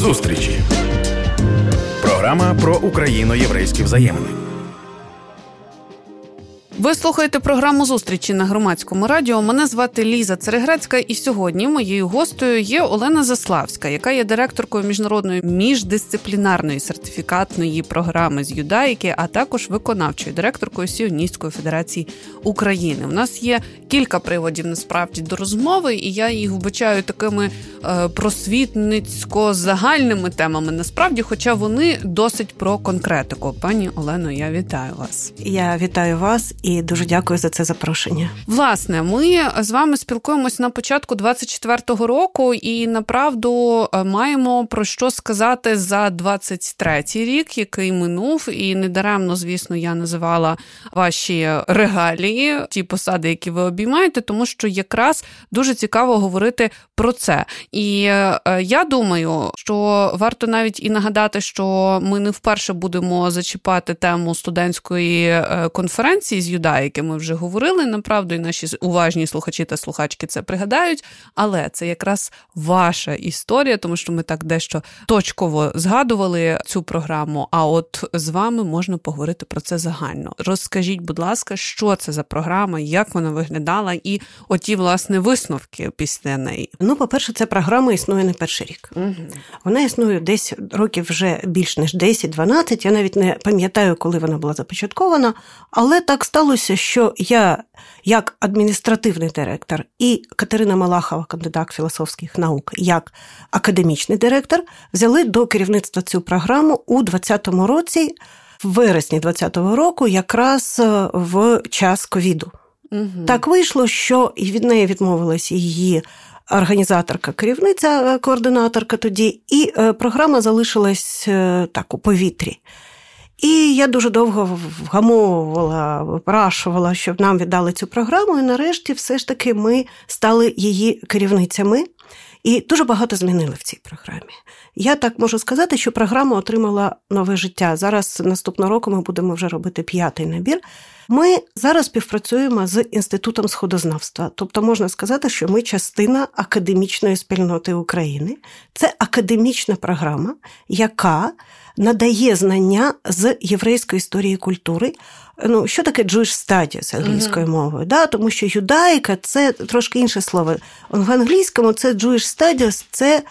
Зустрічі. Програма про україно-єврейські взаємини. Ви слухаєте програму зустрічі на громадському радіо. Мене звати Ліза Цереграцька, і сьогодні моєю гостею є Олена Заславська, яка є директоркою міжнародної міждисциплінарної сертифікатної програми з юдаїки, а також виконавчою директоркою Сіоністської федерації України. У нас є кілька приводів насправді до розмови, і я їх вбачаю такими е, просвітницько-загальними темами. Насправді, хоча вони досить про конкретику. Пані Олено, я вітаю вас. Я вітаю вас і дуже дякую за це запрошення. Власне, ми з вами спілкуємось на початку 24-го року, і направду е, маємо про що сказати за 23-й рік, який минув, і недаремно, звісно, я називала ваші регалії, ті посади, які ви обіймаєте, тому що якраз дуже цікаво говорити про це. І е, я думаю, що варто навіть і нагадати, що ми не вперше будемо зачіпати тему студентської е, конференції з юдаїки. Ми вже говорили направду, і наші уважні слухачі та слухачки це пригадають. Але це якраз ваша історія, тому що ми так дещо точково згадували цю програму. А от з вами можна поговорити про це загально. Розкажіть, будь ласка, що це за програма, як вона виглядала, і оті власне висновки після неї. Ну, по-перше, ця програма існує не перший рік. Угу. Вона існує десь років вже більш ніж 10-12. Я навіть не пам'ятаю, коли вона була започаткована, але так сталося, що я, як адміністративний директор, і Катерина Малахова, кандидат філософських наук, як академічний директор, взяли до керівництва цю програму у 2020 році, в вересні 2020 року, якраз е, в час ковіду. Угу. Так вийшло, що від неї відмовилася її організаторка, керівниця, е, координаторка тоді, і е, програма залишилась так у повітрі. І я дуже довго вгамовувала, випрашувала, щоб нам віддали цю програму. І нарешті, все ж таки, ми стали її керівницями. І дуже багато змінили в цій програмі. Я так можу сказати, що програма отримала нове життя. Зараз наступного року ми будемо вже робити п'ятий набір. Ми зараз співпрацюємо з інститутом сходознавства, тобто можна сказати, що ми частина академічної спільноти України. Це академічна програма, яка надає знання з єврейської історії і культури. Ну, що таке Jewish Studies англійською uh-huh. мовою? Да? Тому що юдаїка це трошки інше слово. В англійському це Jewish Studies – це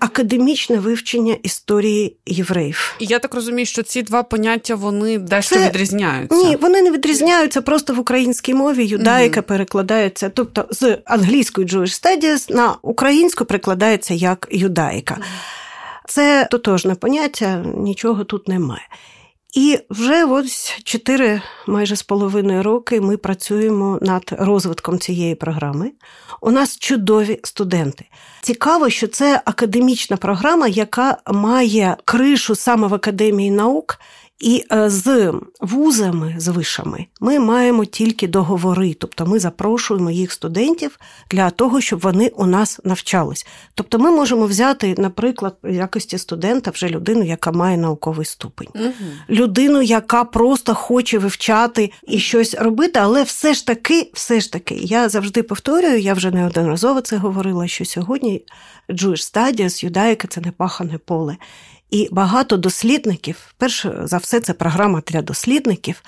академічне вивчення історії євреїв. І я так розумію, що ці два поняття вони дещо це... відрізняються. Ні, вони не відрізняються. Просто в українській мові юдаїка uh-huh. перекладається, тобто з англійської Jewish Studies на українську перекладається як юдаїка. Uh-huh. Це тотожне поняття, нічого тут немає. І вже ось чотири майже з половиною роки ми працюємо над розвитком цієї програми. У нас чудові студенти. Цікаво, що це академічна програма, яка має кришу саме в академії наук. І е, з вузами, з вишами, ми маємо тільки договори, тобто ми запрошуємо їх студентів для того, щоб вони у нас навчались. Тобто, ми можемо взяти, наприклад, в якості студента вже людину, яка має науковий ступень, угу. людину, яка просто хоче вивчати і щось робити, але все ж таки, все ж таки, я завжди повторюю, я вже неодноразово це говорила, що сьогодні Jewish Studies, юдаїка це не пахане поле. І багато дослідників, перш за все, це програма для дослідників,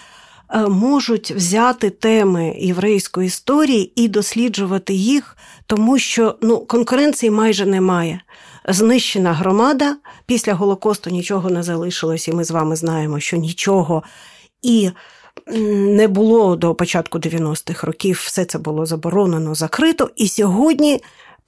е, можуть взяти теми єврейської історії і досліджувати їх, тому що ну, конкуренції майже немає. Знищена громада після Голокосту нічого не залишилось, і ми з вами знаємо, що нічого і не було до початку 90-х років. Все це було заборонено, закрито. І сьогодні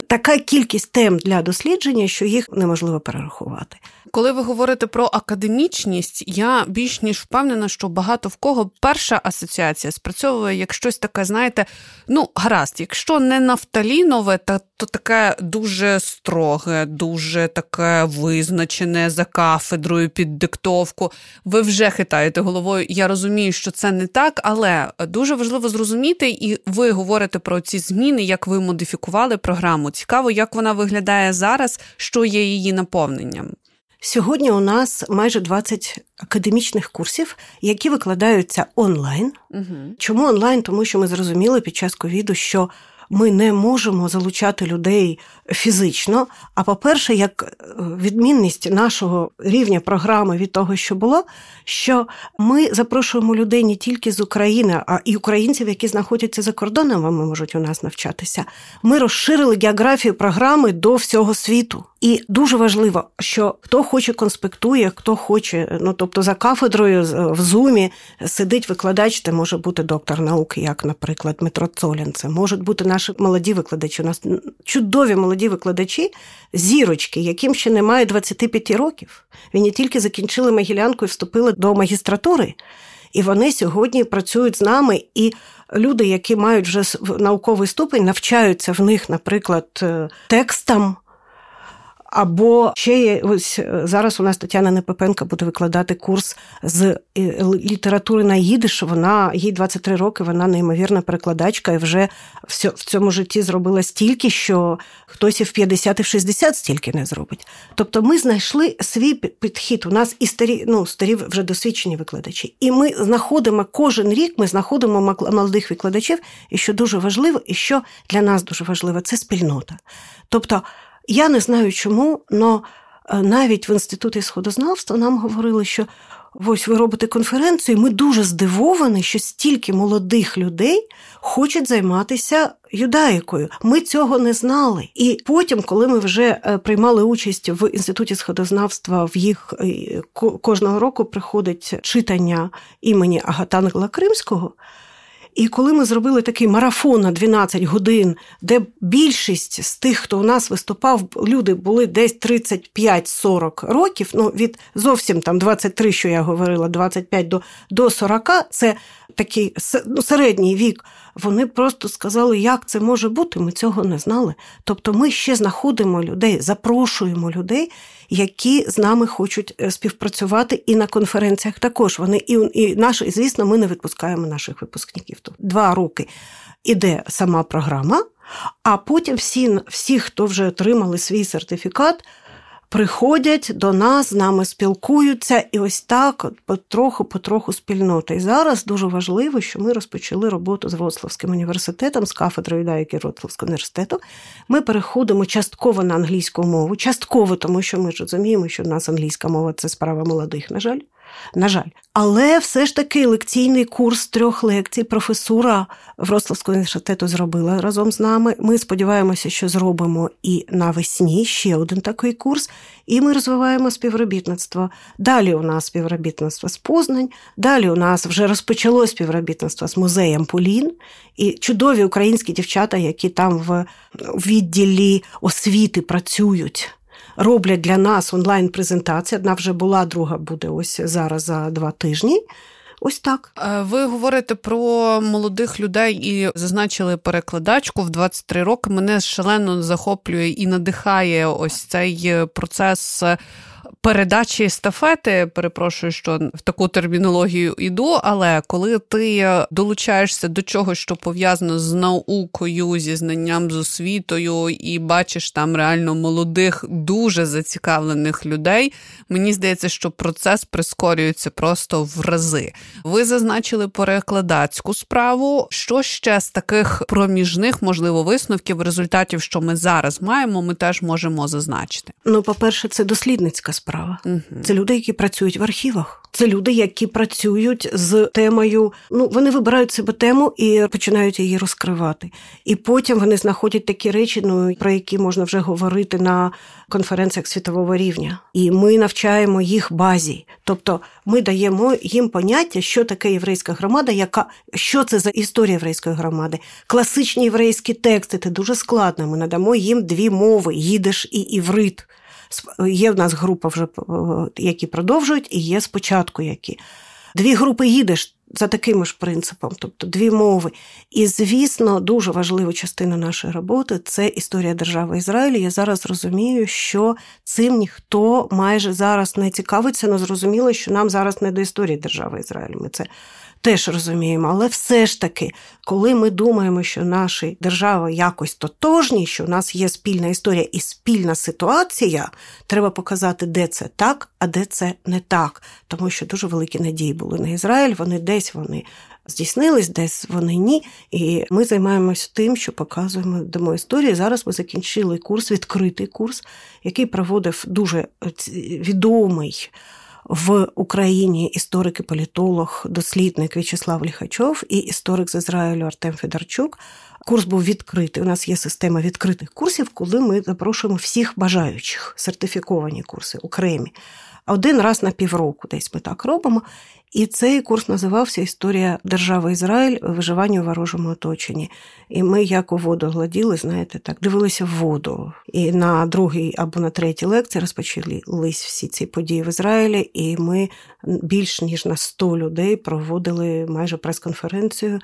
така кількість тем для дослідження, що їх неможливо перерахувати. Коли ви говорите про академічність, я більш ніж впевнена, що багато в кого перша асоціація спрацьовує як щось таке, знаєте, ну гаразд, якщо не нафталінове, то, то таке дуже строге, дуже таке визначене за кафедрою під диктовку. Ви вже хитаєте головою. Я розумію, що це не так, але дуже важливо зрозуміти, і ви говорите про ці зміни, як ви модифікували програму. Цікаво, як вона виглядає зараз, що є її наповненням. Сьогодні у нас майже 20 академічних курсів, які викладаються онлайн. Угу. Чому онлайн? Тому що ми зрозуміли під час ковіду, що ми не можемо залучати людей фізично. А по-перше, як е, відмінність нашого рівня програми від того, що було, що ми запрошуємо людей не тільки з України, а і українців, які знаходяться за кордоном, вони можуть у нас навчатися. Ми розширили географію програми до всього світу. І дуже важливо, що хто хоче конспектує, хто хоче, ну тобто за кафедрою в зумі сидить викладач, це може бути доктор науки, як, наприклад, Дмитро Цолін. Це можуть бути наші молоді викладачі. У нас чудові молоді викладачі, зірочки, яким ще немає 25 років. Вони тільки закінчили Могилянку і вступили до магістратури. І вони сьогодні працюють з нами. І люди, які мають вже науковий ступень, навчаються в них, наприклад, е, текстам. Або ще є ось е, зараз у нас Тетяна Непепенка буде викладати курс з е, літератури на їдиш. Вона їй 23 роки, вона неймовірна перекладачка, і вже в цьому житті зробила стільки, що хтось і в 50 і в 60 стільки не зробить. Тобто ми знайшли свій підхід. У нас і старі, ну старі вже досвідчені викладачі. І ми знаходимо кожен рік, ми знаходимо молодих викладачів, і що дуже важливо, і що для нас дуже важливо, це спільнота. Тобто. Я не знаю чому, але навіть в інституті сходознавства нам говорили, що ось ви робите конференцію, і ми дуже здивовані, що стільки молодих людей хочуть займатися юдаїкою. Ми цього не знали. І потім, коли ми вже е, приймали участь в інституті сходознавства, в їх е, кожного року приходить читання імені Агатангла Кримського. І коли ми зробили такий марафон на 12 годин, де більшість з тих, хто у нас виступав, люди були десь 35-40 років, ну від зовсім там 23, що я говорила, 25 до до 40, це такий ну, середній вік. Вони просто сказали, як це може бути. Ми цього не знали. Тобто, ми ще знаходимо людей, запрошуємо людей, які з нами хочуть е, співпрацювати, і на конференціях також вони і і наш, і звісно, ми не відпускаємо наших випускників. Два роки іде сама програма, а потім всі, всі, хто вже отримали свій сертифікат приходять до нас, з нами спілкуються, і ось так потроху-потроху спільнота. І зараз дуже важливо, що ми розпочали роботу з Вроцлавським університетом, з кафедрою юдаїки Вроцлавського університету. Ми переходимо частково на англійську мову, частково, тому що ми ж розуміємо, що в нас англійська мова це справа молодих, на жаль на жаль. Але все ж таки лекційний курс трьох лекцій професура Вроцлавського університету зробила разом з нами. Ми сподіваємося, що зробимо і навесні ще один такий курс, і ми розвиваємо співробітництво. Далі у нас співробітництво з Познань, далі у нас вже розпочалось співробітництво з музеєм Полін і чудові українські дівчата, які там в відділі освіти працюють роблять для нас онлайн-презентації. Одна вже була, друга буде ось зараз за два тижні. Ось так. Е, ви говорите про молодих людей і зазначили перекладачку в 23 роки. Мене шалено захоплює і надихає ось цей процес передачі естафети, перепрошую, що в таку термінологію йду, але коли ти долучаєшся до чогось, що пов'язано з наукою, зі знанням з освітою, і бачиш там реально молодих, дуже зацікавлених людей, мені здається, що процес прискорюється просто в рази. Ви зазначили перекладацьку справу. Що ще з таких проміжних, можливо, висновків, результатів, що ми зараз маємо, ми теж можемо зазначити? Ну, по-перше, це дослідницька справа. Угу. Це люди, які працюють в архівах. Це люди, які працюють з темою. Ну, вони вибирають себе тему і починають її розкривати. І потім вони знаходять такі речі, ну про які можна вже говорити на конференціях світового рівня. І ми навчаємо їх базі. Тобто ми даємо їм поняття, що таке єврейська громада, яка що це за історія єврейської громади. Класичні єврейські тексти це дуже складно. Ми надамо їм дві мови їдиш і іврит. Є в нас група, вже які продовжують, і є спочатку які. Дві групи їдеш за таким ж принципом, тобто дві мови. І, звісно, дуже важлива частина нашої роботи це історія держави Ізраїлю. Я зараз розумію, що цим ніхто майже зараз не цікавиться, але зрозуміло, що нам зараз не до історії держави Ізраїлю. Ми це теж розуміємо, але все ж таки, коли ми думаємо, що наші держави якось тотожні, що у нас є спільна історія і спільна ситуація, треба показати, де це так, а де це не так. Тому що дуже великі надії були на Ізраїль, вони десь вони здійснились, десь вони ні. І ми займаємось тим, що показуємо дамо історії. Зараз ми закінчили курс, відкритий курс, який проводив дуже відомий. В Україні історик і політолог, дослідник В'ячеслав Ліхачов і історик з Ізраїлю Артем Федорчук. Курс був відкритий. У нас є система відкритих курсів, коли ми запрошуємо всіх бажаючих сертифіковані курси окремі. Один раз на півроку десь ми так робимо. І цей курс називався Історія держави Ізраїль виживання у ворожому оточенні. І ми, як у воду гладіли, знаєте, так дивилися в воду. І на другій або на третій лекції розпочались всі ці події в Ізраїлі, і ми більш ніж на 100 людей проводили майже прес-конференцію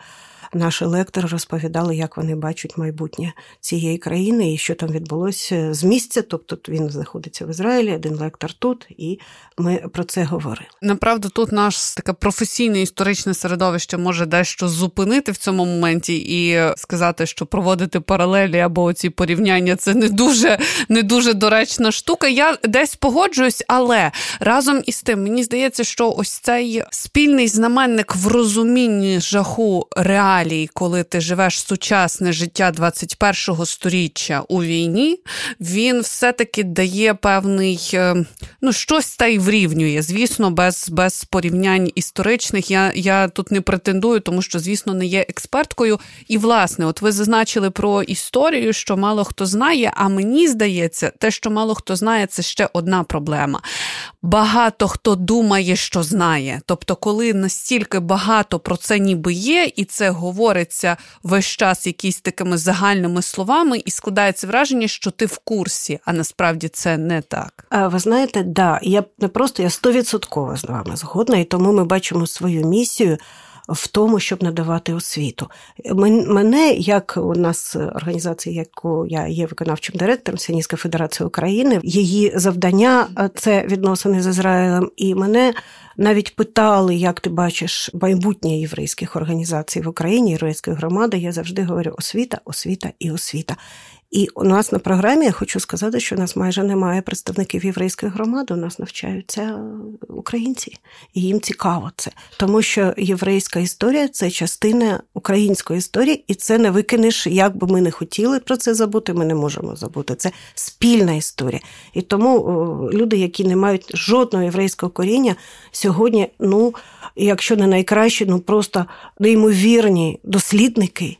наші лектори розповідали, як вони бачать майбутнє цієї країни і що там відбулося з місця. Тобто він знаходиться в Ізраїлі, один лектор тут, і ми про це говорили. Направду, тут наш таке професійне історичне середовище може дещо зупинити в цьому моменті і сказати, що проводити паралелі або ці порівняння це не дуже не дуже доречна штука. Я десь погоджуюсь, але разом із тим мені здається, що ось цей спільний знаменник в розумінні жаху реалії реалій, коли ти живеш сучасне життя 21-го сторіччя у війні, він все-таки дає певний, е, ну, щось та й врівнює. Звісно, без без порівнянь історичних. Я я тут не претендую, тому що, звісно, не є експерткою. І, власне, от ви зазначили про історію, що мало хто знає, а мені здається, те, що мало хто знає, це ще одна проблема. Багато хто думає, що знає. Тобто, коли настільки багато про це ніби є, і це говорить говориться весь час якісь такими загальними словами, і складається враження, що ти в курсі, а насправді це не так. Ви знаєте, да, я не просто я стовідсотково з вами згодна, і тому ми бачимо свою місію. В тому, щоб надавати освіту. Мене, як у нас організація, яку я є виконавчим директором Сіаністська Федерація України, її завдання це відносини з Ізраїлем, і мене навіть питали, як ти бачиш майбутнє єврейських організацій в Україні, єврейської громади. Я завжди говорю освіта, освіта і освіта. І у нас на програмі я хочу сказати, що у нас майже немає представників єврейської громади. У нас навчаються українці, і їм цікаво це, тому що єврейська історія це частина української історії, і це не викинеш, як би ми не хотіли про це забути. Ми не можемо забути. Це спільна історія. І тому люди, які не мають жодного єврейського коріння, сьогодні, ну якщо не найкращі, ну просто неймовірні дослідники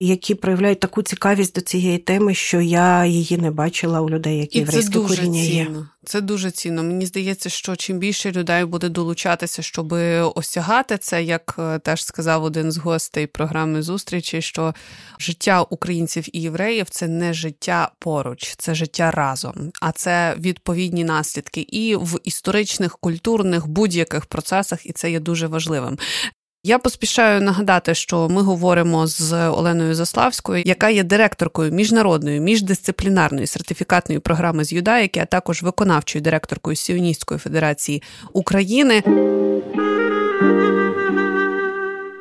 які проявляють таку цікавість до цієї теми, що я її не бачила у людей, які єврейське коріння є. Це дуже цінно. Мені здається, що чим більше людей буде долучатися, щоб осягати це, як е, теж сказав один з гостей програми зустрічі, що життя українців і євреїв це не життя поруч, це життя разом, а це відповідні наслідки і в історичних, культурних будь-яких процесах, і це є дуже важливим. Я поспішаю нагадати, що ми говоримо з Оленою Заславською, яка є директоркою міжнародної міждисциплінарної сертифікатної програми з юдаїки, а також виконавчою директоркою Сіоністської федерації України.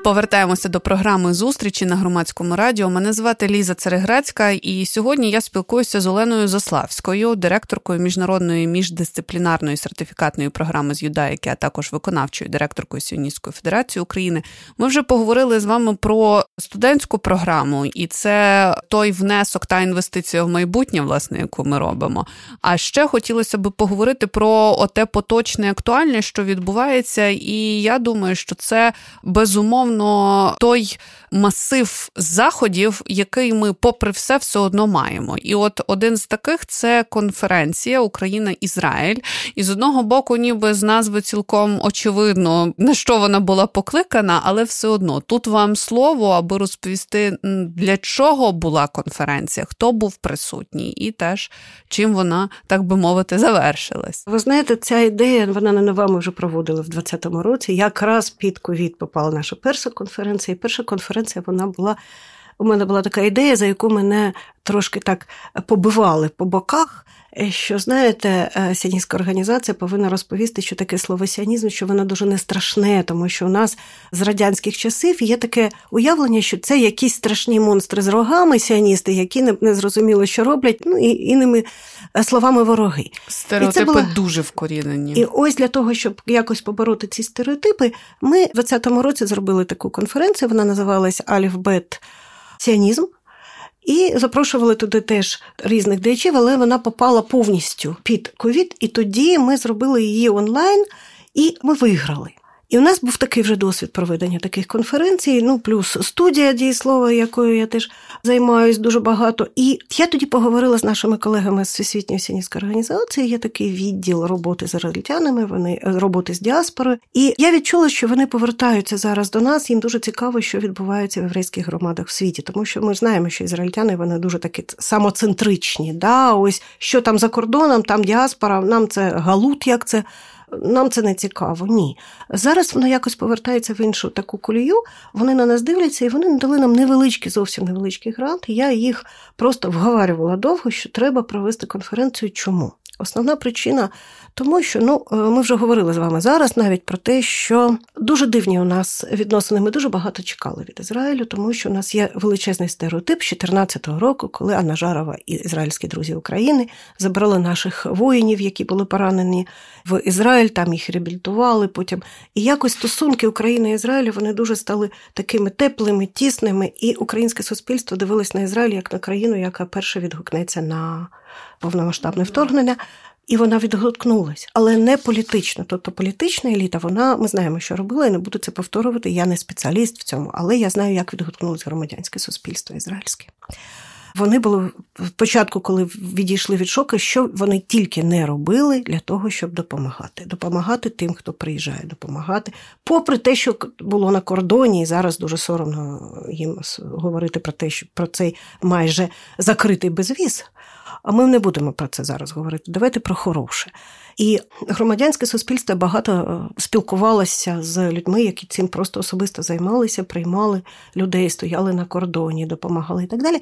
Повертаємося до програми зустрічі на громадському радіо. Мене звати Ліза Цереграцька, і сьогодні я спілкуюся з Оленою Заславською, директоркою міжнародної міждисциплінарної сертифікатної програми з юдаїки, а також виконавчою директоркою Сіоністської федерації України. Ми вже поговорили з вами про студентську програму, і це той внесок та інвестиція в майбутнє, власне, яку ми робимо. А ще хотілося б поговорити про оте поточне актуальне, що відбувається, і я думаю, що це безумовно безумовно той масив заходів, який ми, попри все, все одно маємо. І от один з таких це конференція Україна-Ізраїль. І з одного боку, ніби з назви цілком очевидно, на що вона була покликана, але все одно тут вам слово, аби розповісти, для чого була конференція, хто був присутній, і теж чим вона, так би мовити, завершилась. Ви знаєте, ця ідея вона не нова, ми вже проводили в 2020 році. Якраз під ковід попала наша перша конференція. І перша конференція вона була у мене була така ідея, за яку мене трошки так побивали по боках. Е, що знаєте, е, сіаністська організація повинна розповісти, що таке слово сіанізм, що воно дуже не страшне, тому що у нас з радянських часів є таке уявлення, що це якісь страшні монстри з рогами, сіаністи, які не, не зрозуміли, що роблять, ну і іними е, словами вороги. Стереотипи і була... дуже вкорінені. І ось для того, щоб якось побороти ці стереотипи, ми в 2020 році зробили таку конференцію. Вона називалась Альфбет Сіанізм. І запрошували туди теж різних діячів, але вона попала повністю під ковід. І тоді ми зробили її онлайн і ми виграли. І у нас був такий вже досвід проведення таких конференцій, ну плюс студія дієслова, якою я теж займаюсь дуже багато. І я тоді поговорила з нашими колегами з Всесвітньої сіністської організації. Є такий відділ роботи з ізраїльтянами, вони роботи з діаспорою. І я відчула, що вони повертаються зараз до нас. Їм дуже цікаво, що відбувається в єврейських громадах в світі, тому що ми знаємо, що ізраїльтяни вони дуже такі самоцентричні. Да? Ось що там за кордоном, там діаспора, нам це галут, як це нам це не цікаво. Ні. Зараз воно якось повертається в іншу таку колію. Вони на нас дивляться, і вони надали нам невеличкі, зовсім невеличкі гранти. Я їх просто вговарювала довго, що треба провести конференцію. Чому? Основна причина тому, що ну е, ми вже говорили з вами зараз навіть про те, що дуже дивні у нас відносини. Ми дуже багато чекали від Ізраїлю, тому що у нас є величезний стереотип з 2014 року, коли Анна Жарова і ізраїльські друзі України забрали наших воїнів, які були поранені в Ізраїль. Там їх реабілітували потім. І якось стосунки України і Ізраїлю вони дуже стали такими теплими, тісними, і українське суспільство дивилось на Ізраїль як на країну, яка перша відгукнеться на повномасштабне вторгнення. І вона відгукнулась, але не політично. Тобто політична еліта, вона ми знаємо, що робила, і не буду це повторювати. Я не спеціаліст в цьому, але я знаю, як відгукнулось громадянське суспільство ізраїльське. Вони були спочатку, коли відійшли від шоку, що вони тільки не робили для того, щоб допомагати. Допомагати тим, хто приїжджає, допомагати. Попри те, що було на кордоні, і зараз дуже соромно їм говорити про те, що про цей майже закритий безвіз. А ми не будемо про це зараз говорити. Давайте про хороше. І громадянське суспільство багато е, спілкувалося з людьми, які цим просто особисто займалися, приймали людей, стояли на кордоні, допомагали і так далі.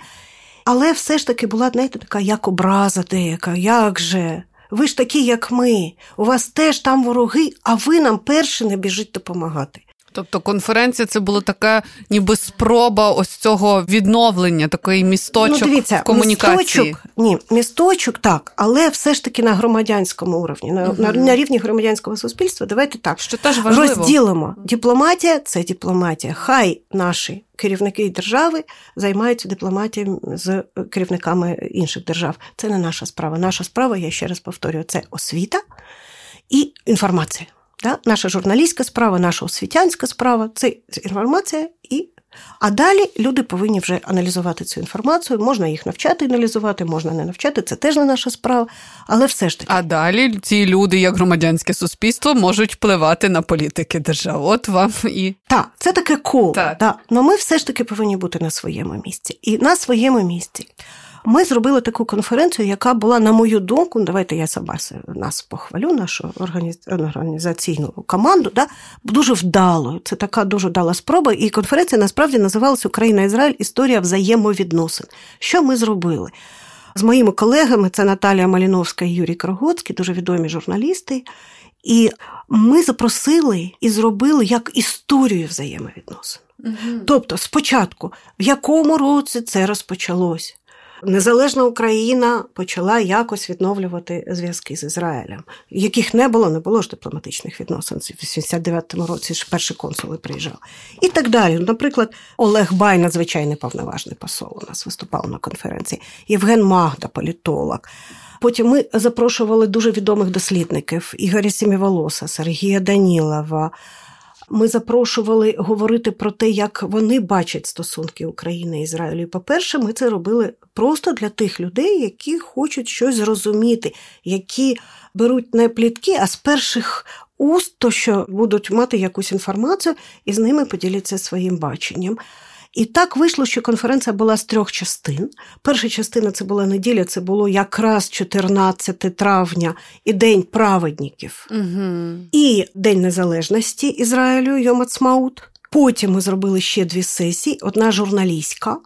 Але все ж таки була, знаєте, така як образа деяка, як же? Ви ж такі, як ми, у вас теж там вороги, а ви нам перші не біжить допомагати. Тобто конференція це була така, ніби спроба ось цього відновлення, такої місточок ну, дивіться, в комунікації. Місточок, ні, місточок так, але все ж таки на громадянському уровні, на, угу. на, на рівні громадянського суспільства. Давайте так що теж важливо. розділимо. Дипломатія це дипломатія. Хай наші керівники держави займаються дипломатією з керівниками інших держав. Це не наша справа. Наша справа, я ще раз повторюю, це освіта і інформація. Да? Наша журналістська справа, наша освітянська справа це інформація і. А далі люди повинні вже аналізувати цю інформацію. Можна їх навчати аналізувати, можна не навчати, це теж не наша справа. Але все ж таки. А далі ці люди, як громадянське суспільство, можуть впливати на політики держави. От вам і так, це таке коло. Так. Да. Но ми все ж таки повинні бути на своєму місці. І на своєму місці ми зробили таку конференцію, яка була, на мою думку, ну, давайте я сама нас похвалю, нашу організаційну команду, да, дуже вдалою. Це така дуже вдала спроба. І конференція насправді називалася Україна-Ізраїль Історія взаємовідносин. Що ми зробили? З моїми колегами це Наталія Маліновська і Юрій Крогоцький, дуже відомі журналісти. І ми запросили і зробили як історію взаємовідносин. Угу. Тобто, спочатку, в якому році це розпочалось, незалежна Україна почала якось відновлювати зв'язки з Ізраїлем, яких не було, не було ж дипломатичних відносин. В 89-му році ж перші консули приїжджали. І так далі. Наприклад, Олег Бай, надзвичайний повноважний посол, у нас виступав на конференції, Євген Магда, політолог. Потім ми запрошували дуже відомих дослідників Ігоря Сіміволоса, Сергія Данілова. Ми запрошували говорити про те, як вони бачать стосунки України і Ізраїлю. По-перше, ми це робили просто для тих людей, які хочуть щось зрозуміти, які беруть не плітки, а з перших уст, то що будуть мати якусь інформацію і з ними поділяться своїм баченням. І так вийшло, що конференція була з трьох частин. Перша частина це була неділя, це було якраз 14 травня і День праведників, угу. і День Незалежності Ізраїлю Йомацмаут. Потім ми зробили ще дві сесії: одна журналістська.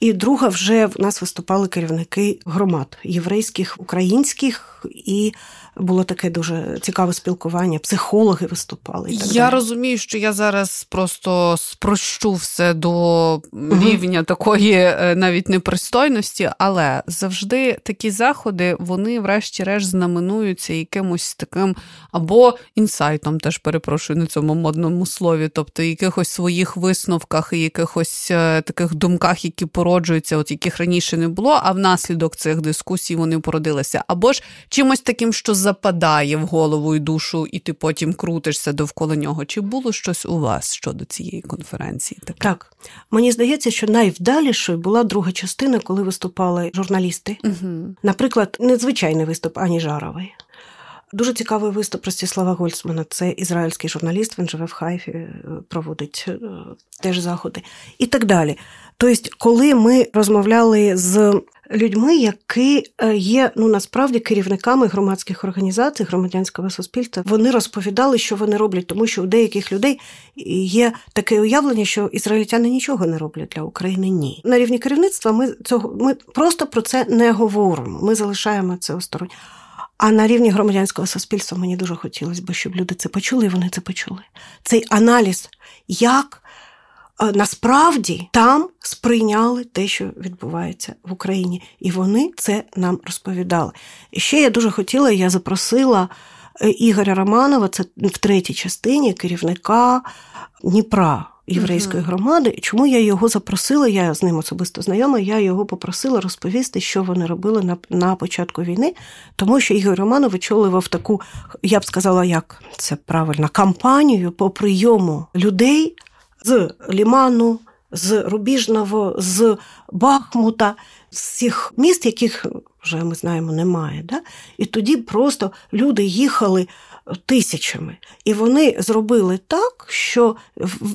І друга вже в нас виступали керівники громад єврейських, українських, і було таке дуже цікаве спілкування. Психологи виступали. І так я далі. розумію, що я зараз просто спрощу все до рівня такої е, навіть непристойності, але завжди такі заходи, вони, врешті-решт, знаменуються якимось таким або інсайтом, теж перепрошую на цьому модному слові, тобто якихось своїх висновках і якихось е, таких думках, які породжуються, от яких раніше не було, а внаслідок цих дискусій вони породилися, або ж чимось таким, що западає в голову і душу, і ти потім крутишся довкола нього. Чи було щось у вас щодо цієї конференції? Таке? Так, мені здається, що найвдалішою була друга частина, коли виступали журналісти. Угу. Наприклад, незвичайний виступ Ані Жарової. Дуже цікавий виступ Ростислава Гольцмана. Це ізраїльський журналіст, він живе в Хайфі, е, проводить е, теж заходи і так далі. Тобто, коли ми розмовляли з людьми, які е, є ну насправді керівниками громадських організацій, громадянського суспільства, вони розповідали, що вони роблять, тому що у деяких людей є таке уявлення, що ізраїльтяни нічого не роблять для України. Ні, на рівні керівництва ми цього ми просто про це не говоримо. Ми залишаємо це осторонь. А на рівні громадянського суспільства мені дуже хотілося б, щоб люди це почули, і вони це почули. Цей аналіз, як е, насправді там сприйняли те, що відбувається в Україні, і вони це нам розповідали. І ще я дуже хотіла, я запросила е, Ігоря Романова, це в третій частині керівника Дніпра. Єврейської громади, чому я його запросила? Я з ним особисто знайома. Я його попросила розповісти, що вони робили на на початку війни, тому що Ігор Романов очолював таку, я б сказала, як це правильно, кампанію по прийому людей з Ліману, з Рубіжного, з Бахмута, з всіх міст, яких вже ми знаємо, немає. Да? І тоді просто люди їхали тисячами. І вони зробили так, що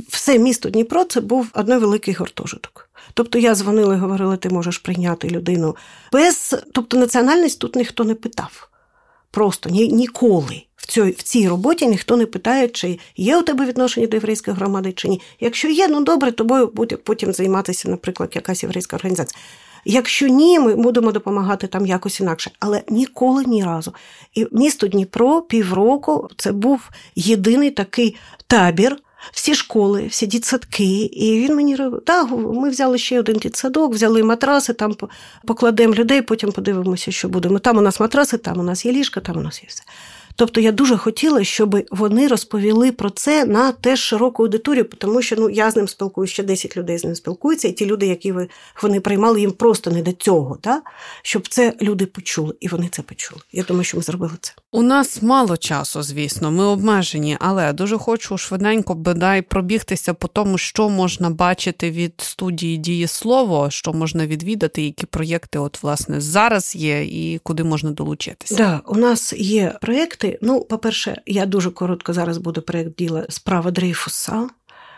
все місто Дніпро це був одне великий гуртожиток. Тобто я дзвонила і говорила, ти можеш прийняти людину без. Тобто національність тут ніхто не питав. Просто ні, ніколи. В цій, в цій роботі ніхто не питає, чи є у тебе відношення до єврейської громади, чи ні. Якщо є, ну добре, тобою буде потім займатися, наприклад, якась єврейська організація. Якщо ні, ми будемо допомагати там якось інакше, але ніколи ні разу. І місто Дніпро півроку це був єдиний такий табір. Всі школи, всі дітсадки, і він мені так, ми взяли ще один дітсадок, взяли матраси, там покладемо людей, потім подивимося, що будемо. Там у нас матраси, там у нас є ліжка, там у нас є все. Тобто я дуже хотіла, щоб вони розповіли про це на теж широку аудиторію, тому що ну я з ним спілкуюся, ще 10 людей з ним спілкуються, і ті люди, які ви вони приймали, їм просто не до цього, та? щоб це люди почули, і вони це почули. Я думаю, що ми зробили це. У нас мало часу, звісно, ми обмежені, але дуже хочу швиденько бодай пробігтися по тому, що можна бачити від студії дієслово, що можна відвідати, які проєкти от власне зараз є, і куди можна долучитися. Да, у нас є проєкти. Ну, по-перше, я дуже коротко зараз буду діла справа Дрейфуса.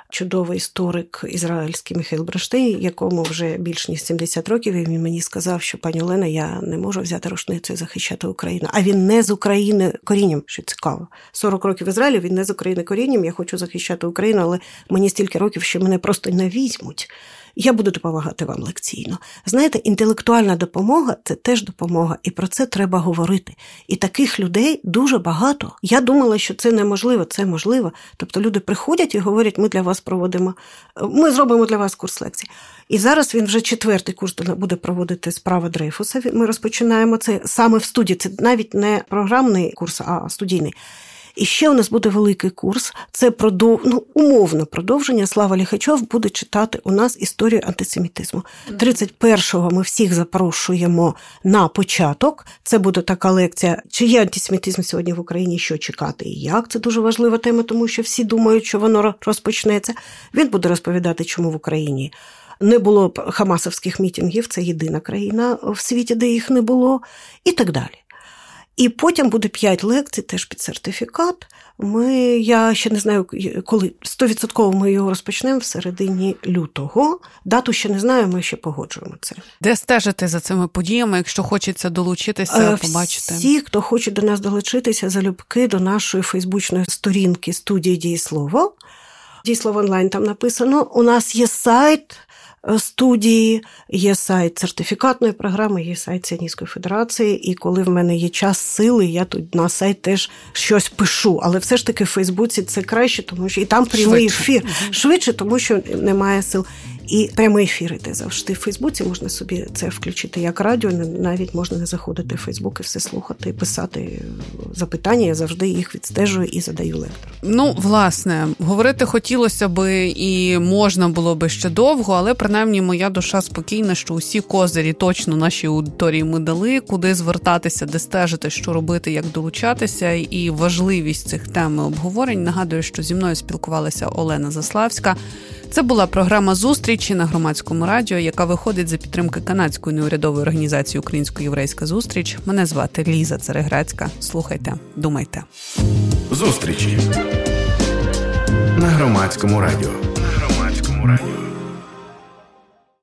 Чудовий історик ізраїльський Михайло Браштей, якому вже більш ніж 70 років, і він мені сказав, що пані Олена, я не можу взяти рушницю і захищати Україну. А він не з України корінням, що цікаво. 40 років в Ізраїлі, він не з України корінням. Я хочу захищати Україну, але мені стільки років, що мене просто не візьмуть. Я буду допомагати вам лекційно. Знаєте, інтелектуальна допомога це теж допомога, і про це треба говорити. І таких людей дуже багато. Я думала, що це неможливо, це можливо. Тобто люди приходять і говорять, ми для вас проводимо, ми зробимо для вас курс лекцій. І зараз він вже четвертий курс буде проводити справа Дрейфуса. Ми розпочинаємо це саме в студії. Це навіть не програмний курс, а студійний. І ще у нас буде великий курс. Це продов... ну, умовне продовження. Слава Ліхачов буде читати у нас історію антисемітизму. 31-го ми всіх запрошуємо на початок. Це буде така лекція, чи є антисемітизм сьогодні в Україні, що чекати і як. Це дуже важлива тема, тому що всі думають, що воно розпочнеться. Він буде розповідати, чому в Україні. Не було хамасовських мітингів, це єдина країна в світі, де їх не було, і так далі. І потім буде 5 лекцій, теж під сертифікат. Ми, Я ще не знаю, коли 100% ми його розпочнемо в середині лютого. Дату ще не знаю, ми ще погоджуємо це. Де стежити за цими подіями, якщо хочеться долучитися, е, побачити? Всі, хто хоче до нас долучитися, залюбки до нашої фейсбучної сторінки студії Дієслово. Дієслово онлайн там написано. У нас є сайт студії, є сайт сертифікатної програми, є сайт Сіанійської федерації. І коли в мене є час сили, я тут на сайт теж щось пишу. Але все ж таки в Фейсбуці це краще, тому що і там прямий ефір швидше, тому що немає сил. І прямий ефір іде завжди в Фейсбуці. Можна собі це включити як радіо. Навіть можна не заходити в Фейсбук і все слухати, писати запитання. Я завжди їх відстежую і задаю лектору. Ну, власне, говорити хотілося би і можна було би ще довго, але принаймні моя душа спокійна, що усі козирі точно нашій аудиторії ми дали, куди звертатися, де стежити, що робити, як долучатися, і важливість цих тем обговорень. Нагадую, що зі мною спілкувалася Олена Заславська. Це була програма зустрічі на громадському радіо, яка виходить за підтримки канадської неурядової організації Українсько-єврейська зустріч. Мене звати Ліза Цереграцька. Слухайте, думайте. Зустрічі на громадському радіо. На громадському радіо.